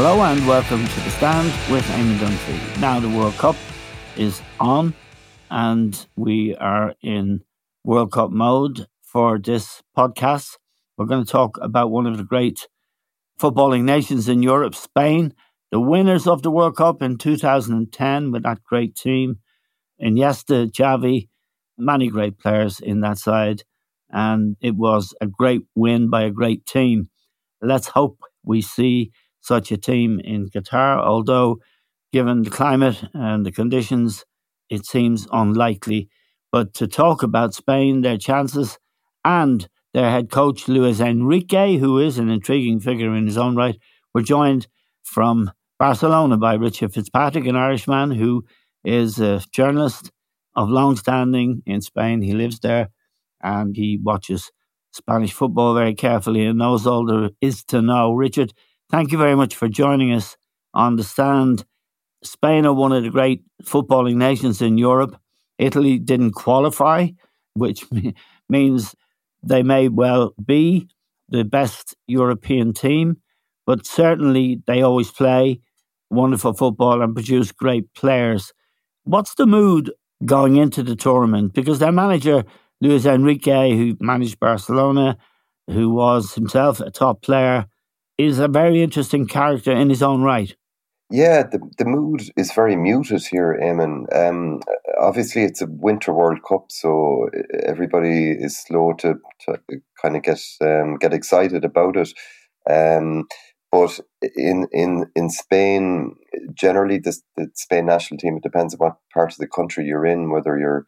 Hello and welcome to the stand with Eamon Dunphy. Now the World Cup is on and we are in World Cup mode for this podcast. We're going to talk about one of the great footballing nations in Europe, Spain, the winners of the World Cup in 2010 with that great team. Iniesta, Xavi, many great players in that side. And it was a great win by a great team. Let's hope we see such a team in Qatar, although given the climate and the conditions, it seems unlikely. But to talk about Spain, their chances, and their head coach, Luis Enrique, who is an intriguing figure in his own right, we're joined from Barcelona by Richard Fitzpatrick, an Irishman who is a journalist of long standing in Spain. He lives there and he watches Spanish football very carefully and knows all there is to know. Richard, Thank you very much for joining us on the stand. Spain are one of the great footballing nations in Europe. Italy didn't qualify, which means they may well be the best European team, but certainly they always play wonderful football and produce great players. What's the mood going into the tournament? Because their manager, Luis Enrique, who managed Barcelona, who was himself a top player, is a very interesting character in his own right. Yeah, the the mood is very muted here, Eamon. Um, obviously, it's a Winter World Cup, so everybody is slow to, to kind of get um, get excited about it. Um, but in in in Spain, generally, the, the Spain national team it depends on what part of the country you're in, whether you're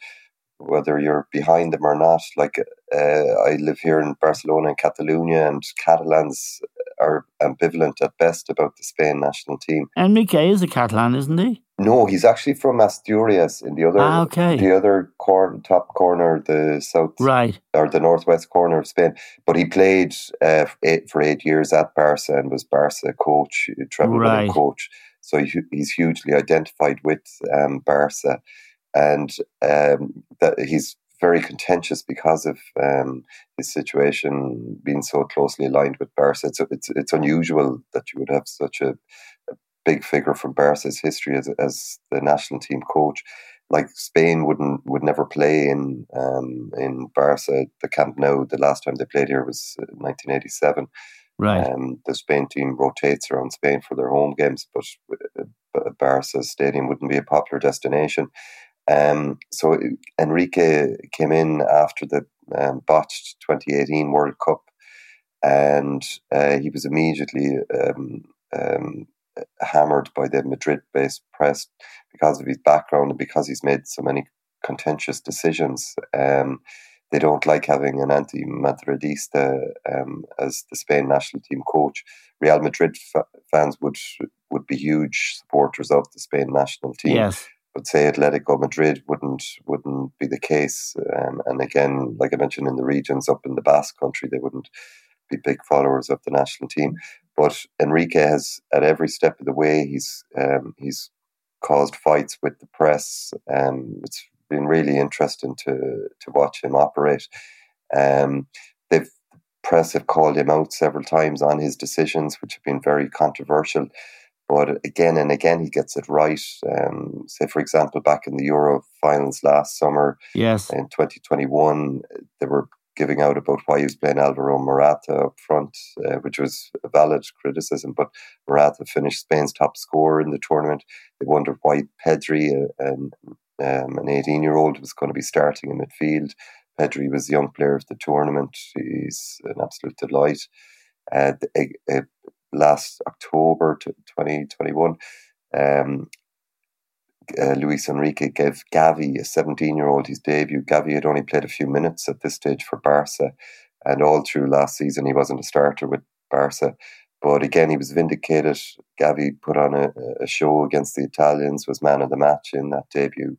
whether you're behind them or not. Like uh, I live here in Barcelona and Catalonia, and Catalans are ambivalent at best about the Spain national team. Enrique is a Catalan, isn't he? No, he's actually from Asturias in the other ah, okay. the other corner, top corner, the south right or the northwest corner of Spain. But he played uh, eight, for eight years at Barca and was Barca coach, travel right. coach. So he, he's hugely identified with um, Barca, and um, that he's very contentious because of um, his situation being so closely aligned with Barca. It's, it's, it's unusual that you would have such a, a big figure from Barca's history as, as the national team coach. Like Spain wouldn't would never play in um, in Barca, the Camp Nou. The last time they played here was 1987. Right. Um, the Spain team rotates around Spain for their home games, but uh, Barca stadium wouldn't be a popular destination. Um, so Enrique came in after the um, botched 2018 World Cup, and uh, he was immediately um, um hammered by the Madrid-based press because of his background and because he's made so many contentious decisions. Um, they don't like having an anti-Madridista um, as the Spain national team coach. Real Madrid f- fans would would be huge supporters of the Spain national team. Yes but say Atletico Madrid wouldn't wouldn't be the case. Um, and again, like I mentioned, in the regions up in the Basque Country, they wouldn't be big followers of the national team. But Enrique has, at every step of the way, he's um, he's caused fights with the press. Um, it's been really interesting to to watch him operate. Um, they've press have called him out several times on his decisions, which have been very controversial. But again and again, he gets it right. Um, say, for example, back in the Euro finals last summer, yes, in 2021, they were giving out about why he was playing Alvaro Morata up front, uh, which was a valid criticism. But Morata finished Spain's top scorer in the tournament. They wondered why Pedri, uh, um, an 18 year old, was going to be starting in midfield. Pedri was the young player of the tournament. He's an absolute delight. Uh, uh, last October 2021, um, uh, Luis Enrique gave Gavi, a 17 year old, his debut. Gavi had only played a few minutes at this stage for Barca, and all through last season, he wasn't a starter with Barca. But again, he was vindicated. Gavi put on a, a show against the Italians, was man of the match in that debut,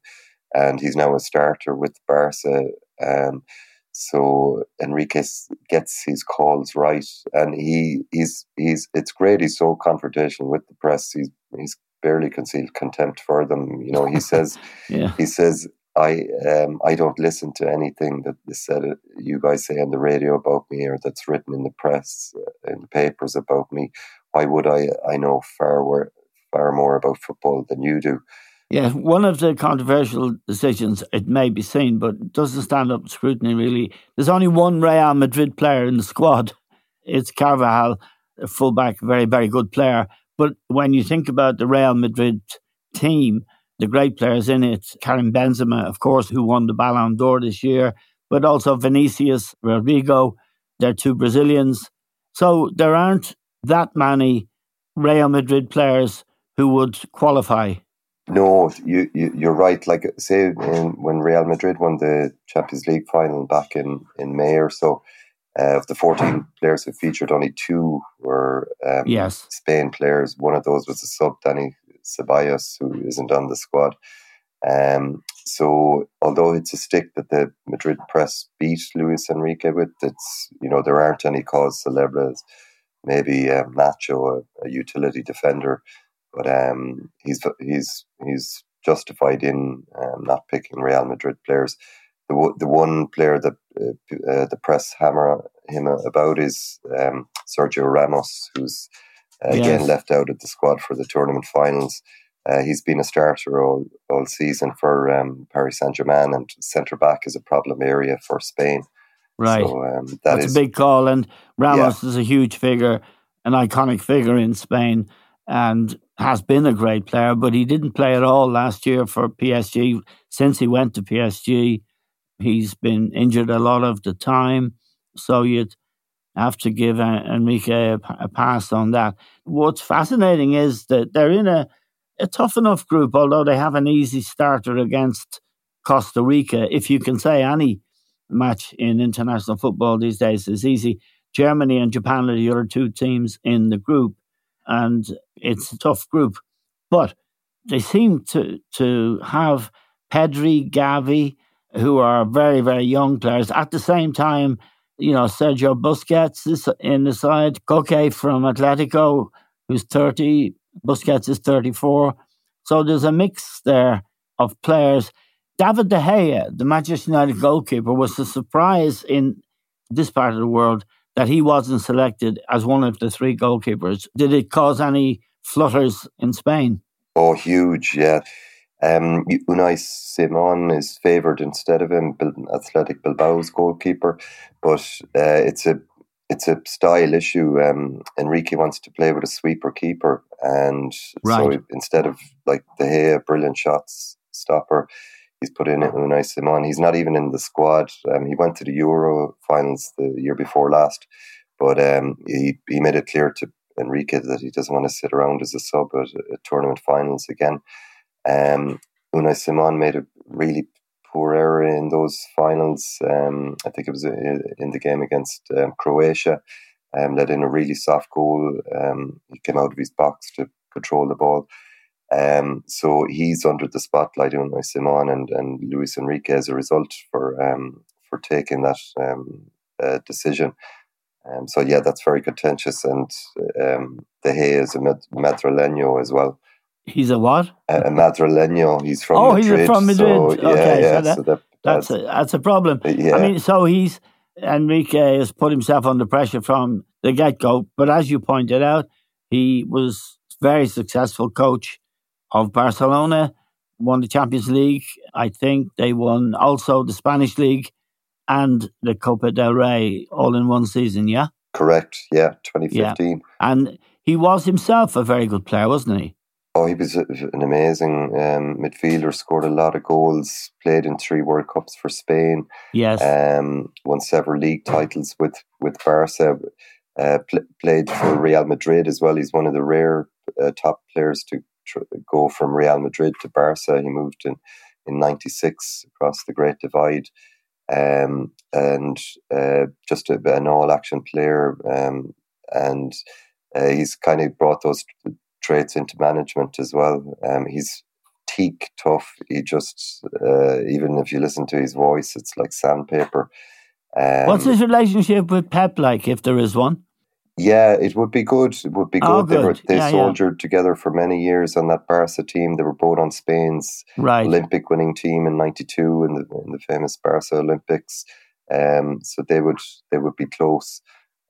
and he's now a starter with Barca. Um, so Enrique gets his calls right, and he he's he's it's great. He's so confrontational with the press. He's he's barely concealed contempt for them. You know, he says, yeah. he says, I um, I don't listen to anything that is said you guys say on the radio about me or that's written in the press uh, in the papers about me. Why would I? I know far far more about football than you do. Yeah, one of the controversial decisions, it may be seen, but doesn't stand up to scrutiny really. There's only one Real Madrid player in the squad. It's Carvajal, a fullback, very, very good player. But when you think about the Real Madrid team, the great players in it, Karim Benzema, of course, who won the Ballon d'Or this year, but also Vinicius, Rodrygo, they're two Brazilians. So there aren't that many Real Madrid players who would qualify. No, you, you are right. Like say in, when Real Madrid won the Champions League final back in in May or so, uh, of the 14 players who featured, only two were um, yes. Spain players. One of those was a sub, Dani Ceballos, who isn't on the squad. Um, so, although it's a stick that the Madrid press beat Luis Enrique with, it's you know there aren't any cause celebres. Maybe um, Nacho, a, a, utility defender, but um, he's he's he's justified in um, not picking Real Madrid players the the one player that uh, uh, the press hammer him about is um, Sergio Ramos, who's uh, again yes. left out of the squad for the tournament finals. Uh, he's been a starter all, all season for um, Paris Saint Germain, and centre back is a problem area for Spain. Right, so, um, that that's is, a big call, and Ramos yeah. is a huge figure, an iconic figure in Spain, and has been a great player. But he didn't play at all last year for PSG. Since he went to PSG, He's been injured a lot of the time, so you'd have to give Enrique a, a pass on that. What's fascinating is that they're in a, a tough enough group, although they have an easy starter against Costa Rica. If you can say any match in international football these days is easy. Germany and Japan are the other two teams in the group, and it's a tough group. But they seem to to have Pedri, Gavi, who are very, very young players. At the same time, you know, Sergio Busquets is in the side, Koke from Atletico, who's 30, Busquets is 34. So there's a mix there of players. David De Gea, the Manchester United goalkeeper, was a surprise in this part of the world that he wasn't selected as one of the three goalkeepers. Did it cause any flutters in Spain? Oh, huge, yeah. Um, Unai Simon is favoured instead of him, Athletic Bilbao's goalkeeper, but uh, it's a it's a style issue. Um, Enrique wants to play with a sweeper keeper, and right. so instead of like De Gea, brilliant shots stopper, he's put in Unai Simon. He's not even in the squad. Um, he went to the Euro finals the year before last, but um, he he made it clear to Enrique that he doesn't want to sit around as a sub at, at tournament finals again. Um, Unai Simon made a really poor error in those finals. Um, I think it was uh, in the game against um, Croatia. Um, let in a really soft goal. Um, he came out of his box to control the ball. Um, so he's under the spotlight, Unai Simon and, and Luis Enrique as a result for um, for taking that um, uh, decision. Um, so yeah, that's very contentious, and um, De Gea is a Madrileño as well. He's a what? A, Madrileño. He's from oh, Madrid. he's from Madrid. So, yeah, okay, yeah, so, that, so that, that's, that's, a, that's a problem. Yeah. I mean, so he's Enrique has put himself under pressure from the get go. But as you pointed out, he was very successful coach of Barcelona, won the Champions League. I think they won also the Spanish League. and the Copa del Rey all in one season, yeah? Correct, yeah, 2015. Yeah. And he was himself a very good player, wasn't he? Oh, he was an amazing um, midfielder. Scored a lot of goals. Played in three World Cups for Spain. Yes. Um, won several league titles with with Barca. Uh, pl- played for Real Madrid as well. He's one of the rare uh, top players to tr- go from Real Madrid to Barca. He moved in in '96 across the Great Divide, um, and uh, just a, an all-action player. Um, and uh, he's kind of brought those traits into management as well. Um, he's teak tough. He just uh, even if you listen to his voice, it's like sandpaper. Um, What's his relationship with Pep like, if there is one? Yeah, it would be good. It would be good. Oh, good. They were they yeah, soldiered yeah. together for many years on that Barca team. They were both on Spain's right. Olympic winning team in '92 in the in the famous Barca Olympics. Um, so they would they would be close.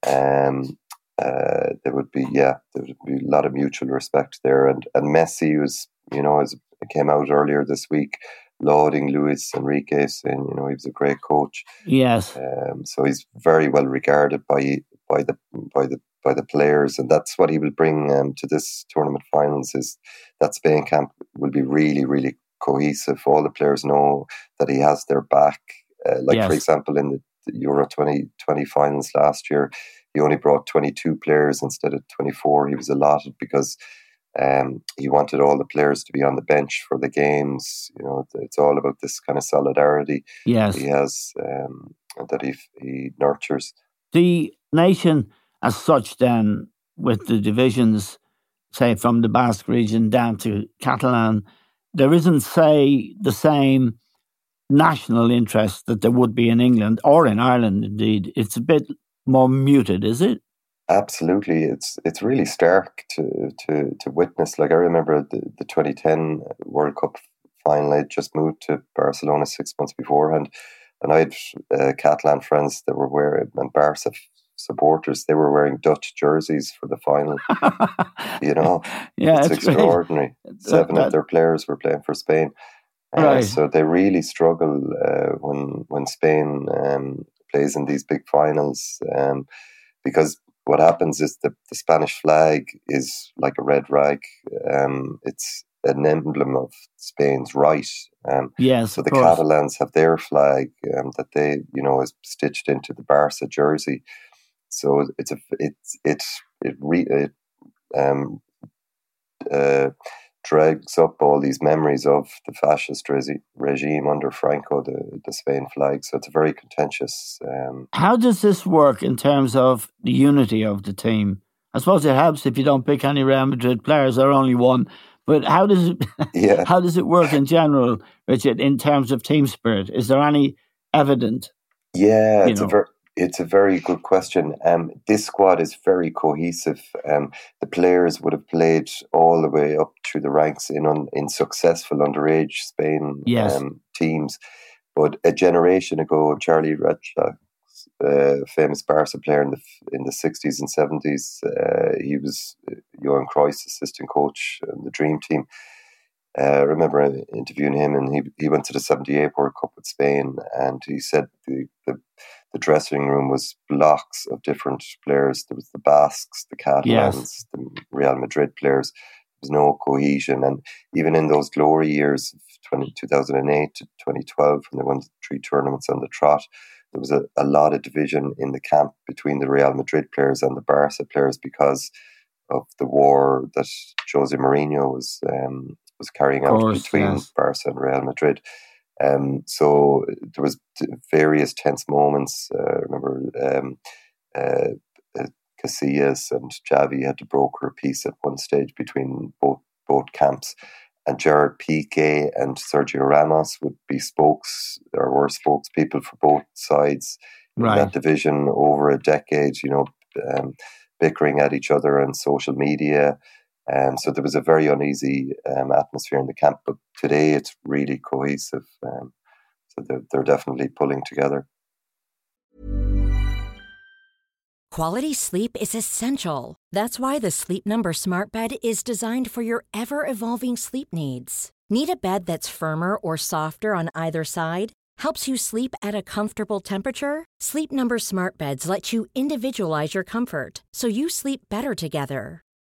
Um, uh, there would be yeah, there would be a lot of mutual respect there. And and Messi was you know as it came out earlier this week, lauding Luis Enrique, saying you know he was a great coach. Yes. Um, so he's very well regarded by by the by the by the players, and that's what he will bring um, to this tournament finals. Is that Spain camp will be really really cohesive. All the players know that he has their back. Uh, like yes. for example, in the, Euro 2020 finals last year, he only brought 22 players instead of 24 he was allotted because um, he wanted all the players to be on the bench for the games. You know, it's all about this kind of solidarity yes. he has um, that he, he nurtures. The nation, as such, then, with the divisions, say from the Basque region down to Catalan, there isn't, say, the same national interest that there would be in England or in Ireland, indeed. It's a bit more muted, is it? Absolutely, it's it's really stark to to to witness. Like I remember the, the 2010 World Cup final. I just moved to Barcelona six months beforehand, and I had uh, Catalan friends that were wearing and Barca supporters. They were wearing Dutch jerseys for the final. you know, yeah, it's extraordinary. Great. Seven that, of their players were playing for Spain. Uh, right. So they really struggle uh, when when Spain um, plays in these big finals um, because what happens is the, the Spanish flag is like a red rag. Um, it's an emblem of Spain's right. Um, yes. So the Catalans have their flag um, that they, you know, is stitched into the Barca jersey. So it's a it's it's it re it um uh drags up all these memories of the fascist resi- regime under Franco, the, the Spain flag. So it's a very contentious. Um, How does this work in terms of the unity of the team? I suppose it helps if you don't pick any Real Madrid players or only one. But how does it? Yeah. how does it work in general, Richard? In terms of team spirit, is there any evident? Yeah, it's know? a very it's a very good question. Um, this squad is very cohesive. Um, the players would have played all the way up through the ranks in un, in successful underage Spain yes. um, teams. But a generation ago, Charlie Rexach, uh, famous Barca player in the in the sixties and seventies, uh, he was uh, Johan Cruyff's assistant coach in the Dream Team. Uh, I remember interviewing him, and he he went to the '78 World Cup with Spain, and he said the, the dressing room was blocks of different players. There was the Basques, the Catalans, yes. the Real Madrid players. There was no cohesion. And even in those glory years of 20, 2008 to 2012, when they won three tournaments on the trot, there was a, a lot of division in the camp between the Real Madrid players and the Barca players because of the war that Jose Mourinho was um, was carrying out course, between yes. Barca and Real Madrid. Um, so there was various tense moments. Uh, I remember um, uh, uh, Casillas and Xavi had to broker a peace at one stage between both both camps. And Gerard Piqué and Sergio Ramos would be spokes or were spokespeople for both sides right. in that division over a decade. You know, um, bickering at each other on social media. Um, so there was a very uneasy um, atmosphere in the camp, but today it's really cohesive. Um, so they're, they're definitely pulling together. Quality sleep is essential. That's why the Sleep Number Smart Bed is designed for your ever evolving sleep needs. Need a bed that's firmer or softer on either side? Helps you sleep at a comfortable temperature? Sleep Number smart beds let you individualize your comfort so you sleep better together.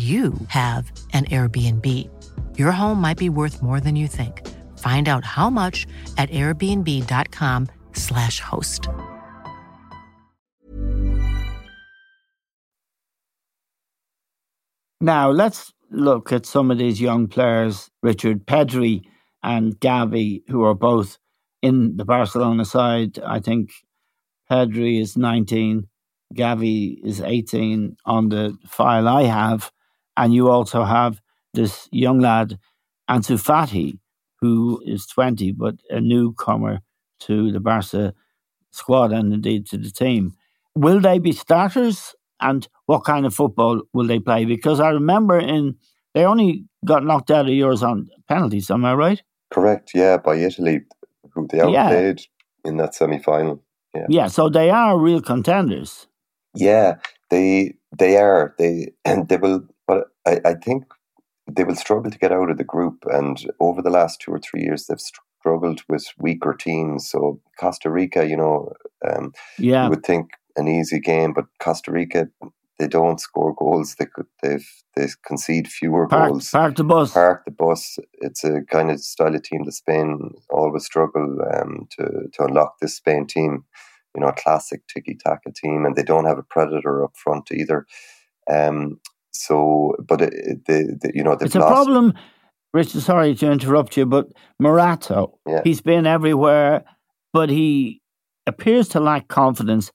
you have an Airbnb. Your home might be worth more than you think. Find out how much at airbnb.com/slash host. Now, let's look at some of these young players, Richard Pedri and Gavi, who are both in the Barcelona side. I think Pedri is 19, Gavi is 18 on the file I have. And you also have this young lad, Ansu Fati, who is 20, but a newcomer to the Barca squad and indeed to the team. Will they be starters? And what kind of football will they play? Because I remember in they only got knocked out of yours on penalties. Am I right? Correct. Yeah, by Italy, who they outplayed yeah. in that semi final. Yeah. Yeah. So they are real contenders. Yeah, they they are. They and they will I, I think they will struggle to get out of the group. And over the last two or three years, they've struggled with weaker teams. So Costa Rica, you know, um, yeah, you would think an easy game, but Costa Rica, they don't score goals. They could, they've they concede fewer park, goals. Park the bus. Park the bus. It's a kind of style of team that Spain always struggle um, to to unlock. This Spain team, you know, a classic tiki taka team, and they don't have a predator up front either. Um, so, but it, the, the, you know, it's a problem. Richard, sorry to interrupt you, but Morata, yeah. he's been everywhere, but he appears to lack confidence.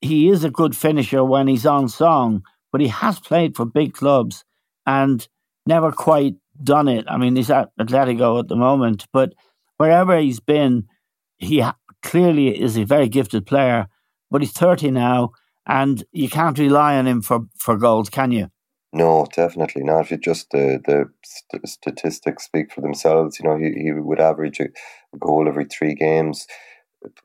He is a good finisher when he's on song, but he has played for big clubs and never quite done it. I mean, he's at Atletico at the moment, but wherever he's been, he clearly is a very gifted player. But he's thirty now, and you can't rely on him for for goals, can you? No, definitely not. It just the the st- statistics speak for themselves. You know, he, he would average a goal every three games.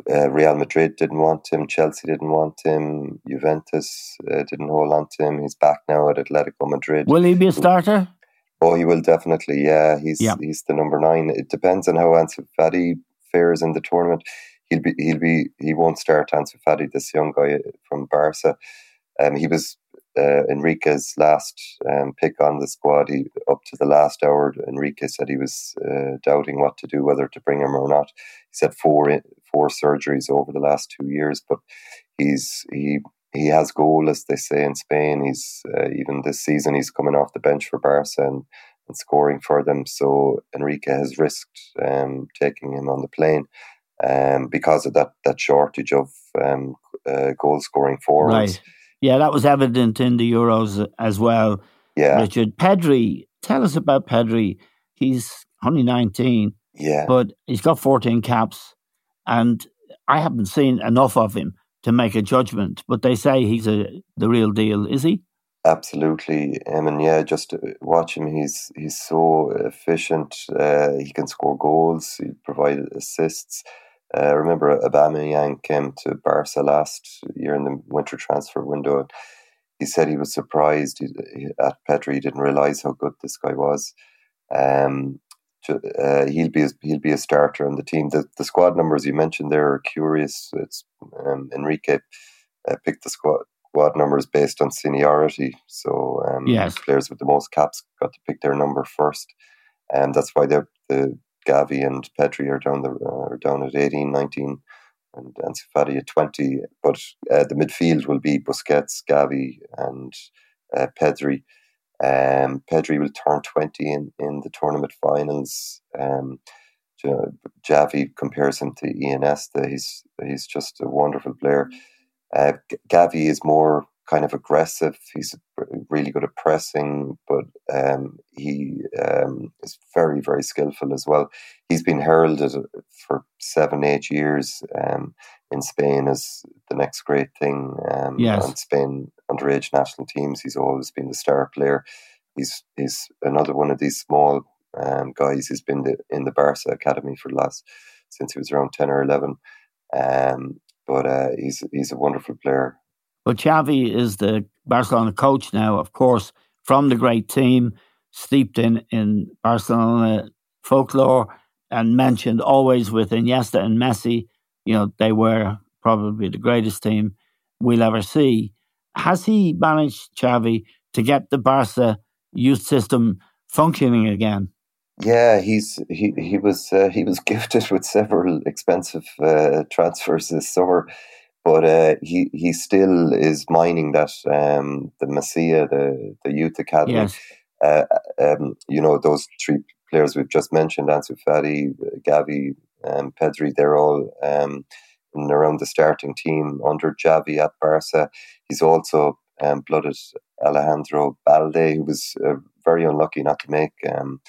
Uh, Real Madrid didn't want him. Chelsea didn't want him. Juventus uh, didn't hold on to him. He's back now at Atletico Madrid. Will he be a starter? Oh, he will definitely. Yeah, he's yeah. he's the number nine. It depends on how Ansu Fati fares in the tournament. He'll be he'll be he won't start Ansu Fati, this young guy from Barca. Um, he was uh, Enrique's last um, pick on the squad. He, up to the last hour, Enrique said he was uh, doubting what to do, whether to bring him or not. He said four four surgeries over the last two years, but he's he he has goal, as they say in Spain. He's uh, even this season he's coming off the bench for Barca and, and scoring for them. So Enrique has risked um, taking him on the plane um, because of that that shortage of um, uh, goal scoring forwards. Right. Yeah, that was evident in the Euros as well. Yeah. Richard Pedri, tell us about Pedri. He's only 19, Yeah. but he's got 14 caps, and I haven't seen enough of him to make a judgment. But they say he's a the real deal. Is he? Absolutely, um, and yeah, just uh, watch him. He's he's so efficient. Uh, he can score goals. He provide assists. Uh, remember, Aubameyang came to Barca last year in the winter transfer window. He said he was surprised at Pedri. He didn't realize how good this guy was. Um, uh, he'll be a, he'll be a starter on the team. The the squad numbers you mentioned there are curious. It's um, Enrique uh, picked the squad squad numbers based on seniority. So um, Yes. players with the most caps got to pick their number first, and that's why the the Gavi and Pedri are down the are down at 18, 19, and Ansu Fati at twenty. But uh, the midfield will be Busquets, Gavi, and uh, Pedri. Um, Pedri will turn twenty in, in the tournament finals. Um, you know, Xavi compares him to Iniesta. He's he's just a wonderful player. Uh, Gavi is more kind of aggressive. He's really good at pressing, but um, he um, is very, very skillful as well. He's been heralded for seven, eight years um, in Spain as the next great thing. Um, Yes. On Spain underage national teams, he's always been the star player. He's he's another one of these small um, guys. He's been the, in the Barca academy for the last since he was around ten or eleven. Um, but uh, he's he's a wonderful player. But Xavi is the Barcelona coach now, of course, from the great team, steeped in, in Barcelona folklore and mentioned always with Iniesta and Messi. You know, they were probably the greatest team we'll ever see. Has he managed, Xavi, to get the Barca youth system functioning again? Yeah, he's he he was uh, he was gifted with several expensive uh, transfers this summer, but uh, he he still is mining that um, the Masia, the the youth academy. Yes. Uh, um, you know those three players we've just mentioned: Ansu Fati, Gavi, and Pedri. They're all um, around the starting team under Xavi at Barca. He's also um, blooded Alejandro Balde, who was uh, very unlucky not to make. Um,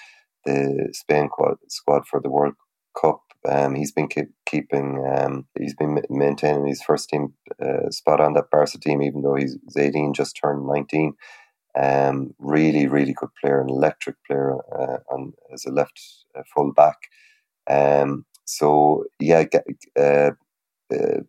the Spain quad, squad for the World Cup. Um, he's been keep, keeping, um, he's been maintaining his first team uh, spot on that Barca team, even though he's, he's 18, just turned 19. Um, really, really good player, an electric player uh, on, as a left uh, full back. Um, so, yeah, uh, uh,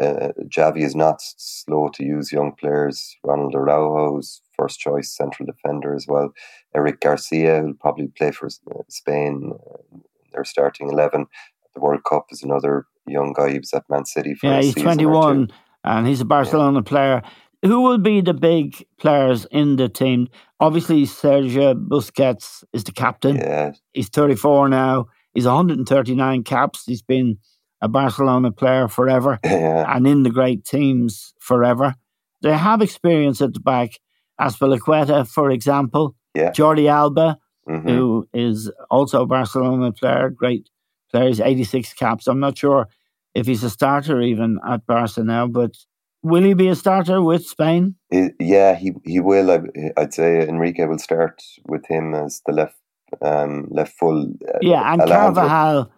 uh, Xavi is not slow to use young players. Ronald Araujo's first choice central defender as well. Eric Garcia, who'll probably play for uh, Spain, uh, their starting 11 at the World Cup, is another young guy. He was at Man City for Yeah, he's season or two. 21 and he's a Barcelona player. Who will be the big players in the team? Obviously, Sergio Busquets is the captain. Yeah, He's 34 now. He's 139 caps. He's been a Barcelona player forever yeah, and in the great teams forever. They have experience at the back. Azpilicueta, for example, yeah. Jordi Alba, hmm who is also a Barcelona player, great player. He's 86 caps. I'm not sure if he's a starter even at Barca now, but will he be a starter with Spain? He, yeah, he he will. I, I'd say Enrique will start with him as the left um, left full. uh, Yeah, and Alejandro- Carvajal,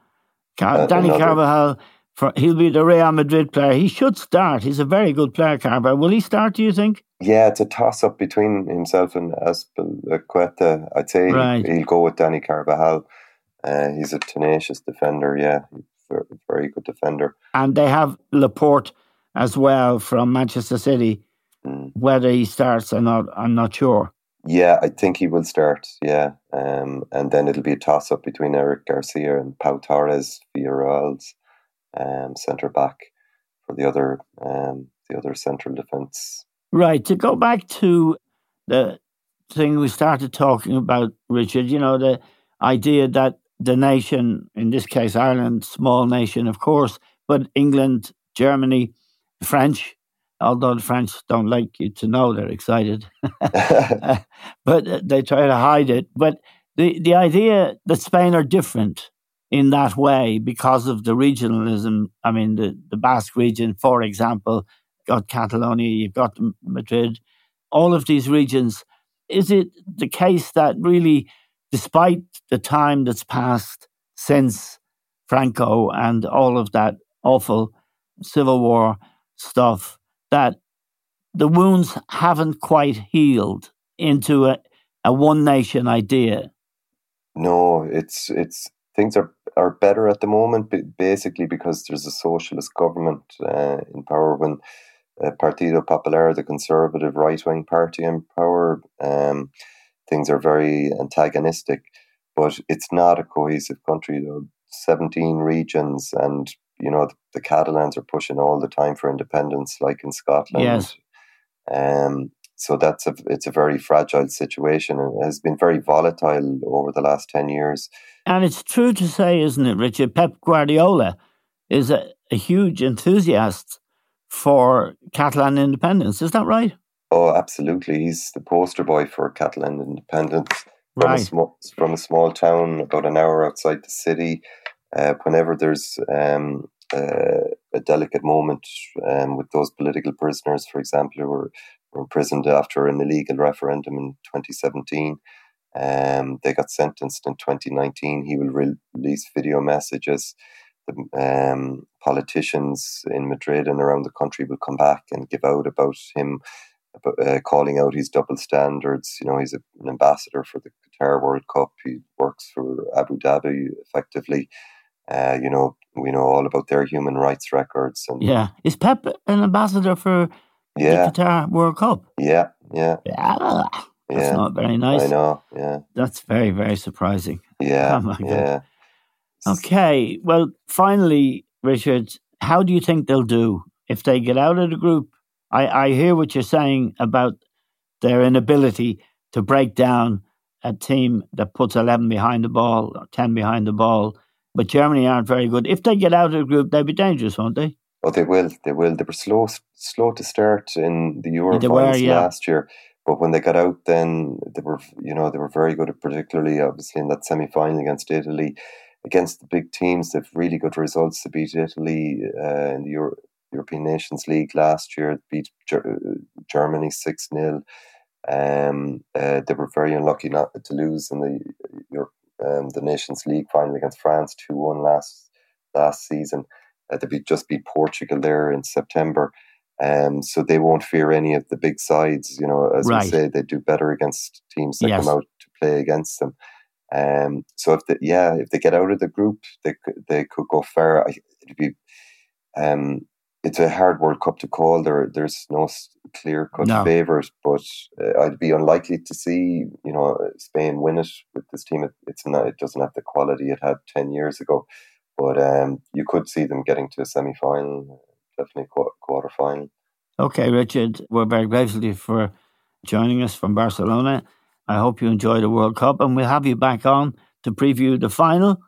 Car- Uh, Dani another- Carvajal, for, he'll be the Real Madrid player. He should start. He's a very good player, Carvajal. Will he start, do you think? Yeah, it's a toss up between himself and Azpilicueta. I'd say Right. he'll go with Dani Carvajal. Uh, he's a tenacious defender. Yeah, very, very good defender. And they have Laporte as well from Manchester City. Mm. Whether he starts or not, I'm not sure. Yeah, I think he will start. Yeah, um, and then it'll be a toss up between Eric Garcia and Pau Torres, Villarreal's um, centre back for the other um, the other central defence. Right. To go back to the thing we started talking about, Richard, you know, the idea that the nation, in this case Ireland, small nation, of course, but England, Germany, the French, although the French don't like you to know they're excited, but they try to hide it. But the, the idea that Spain are different in that way because of the regionalism, I mean, the, the Basque region, for example, got Catalonia, you've got Madrid, all of these regions is it the case that really, despite the time that's passed since Franco and all of that awful Civil War stuff, that the wounds haven't quite healed into a, a one nation idea? No, it's it's things are are better at the moment, basically because there's a socialist government uh, in power when uh, Partido Popular, the conservative right wing party in power. Um, things are very antagonistic, but it's not a cohesive country. Though. 17 regions, and you know the, the Catalans are pushing all the time for independence, like in Scotland. Yes. Um, so that's a it's a very fragile situation and has been very volatile over the last 10 years. And it's true to say, isn't it, Richard? Pep Guardiola is a, a huge enthusiast for Catalan independence. Is that right? Oh, absolutely. He's the poster boy for Catalan independence from, right. a, small, from a small town about an hour outside the city. Uh, whenever there's um, uh, a delicate moment um, with those political prisoners, for example, who were, were imprisoned after an illegal referendum in 2017, um, they got sentenced in 2019. He will re- release video messages. The um, politicians in Madrid and around the country will come back and give out about him, uh, calling out his double standards. You know, he's a, an ambassador for the Qatar World Cup. He works for Abu Dhabi effectively. Uh, you know, we know all about their human rights records. And yeah, is Pep an ambassador for yeah. the Qatar World Cup? Yeah, yeah, yeah. That's yeah. not very nice. I know. Yeah, that's very very surprising. Yeah, oh yeah. Okay, well, finally, Richard, how do you think they'll do if they get out of the group? I, I hear what you're saying about their inability to break down a team that puts 11 behind the ball, 10 behind the ball. But Germany aren't very good. If they get out of the group, they'll be dangerous, won't they? Oh, they will. They will. They were slow, slow to start in the Euro finals yeah. last year, but when they got out, then they were, you know, they were very good. Particularly, obviously, in that semi final against Italy, against the big teams, they've really good results. to beat Italy uh, in the Euro- European Nations League last year. Beat Ger- Germany six 0 um, uh, they were very unlucky not to lose in the Europe, um, the Nations League final against France two one last last season. Uh, they beat, just beat Portugal there in September. Um, so they won't fear any of the big sides. You know, as right. we say, they do better against teams that yes. come out to play against them. Um, so if they, yeah, if they get out of the group, they they could go far. It'd be um, it's a hard World Cup to call. There, there's no clear cut no. favourite, but uh, I'd be unlikely to see you know Spain win it with this team. It, it's not. It doesn't have the quality it had ten years ago, but um, you could see them getting to a semi final, definitely quarter final. Okay, Richard, we're very grateful to you for joining us from Barcelona. I hope you enjoy the World Cup, and we'll have you back on to preview the final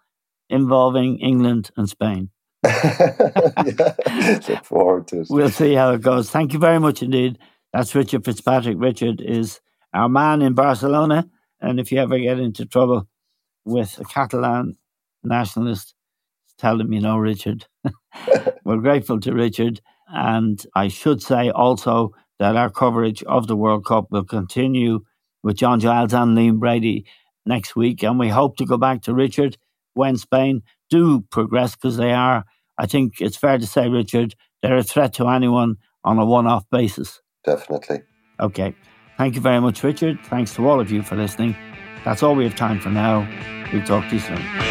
involving England and Spain. Look forward to it. We'll see how it goes. Thank you very much indeed. That's Richard Fitzpatrick. Richard is our man in Barcelona. And if you ever get into trouble with a Catalan nationalist, tell them you know Richard. We're grateful to Richard. And I should say also that our coverage of the World Cup will continue with John Giles and Liam Brady next week. And we hope to go back to Richard when Spain do progress because they are, I think it's fair to say, Richard, they're a threat to anyone on a one off basis. Definitely. Okay. Thank you very much, Richard. Thanks to all of you for listening. That's all we have time for now. We'll talk to you soon.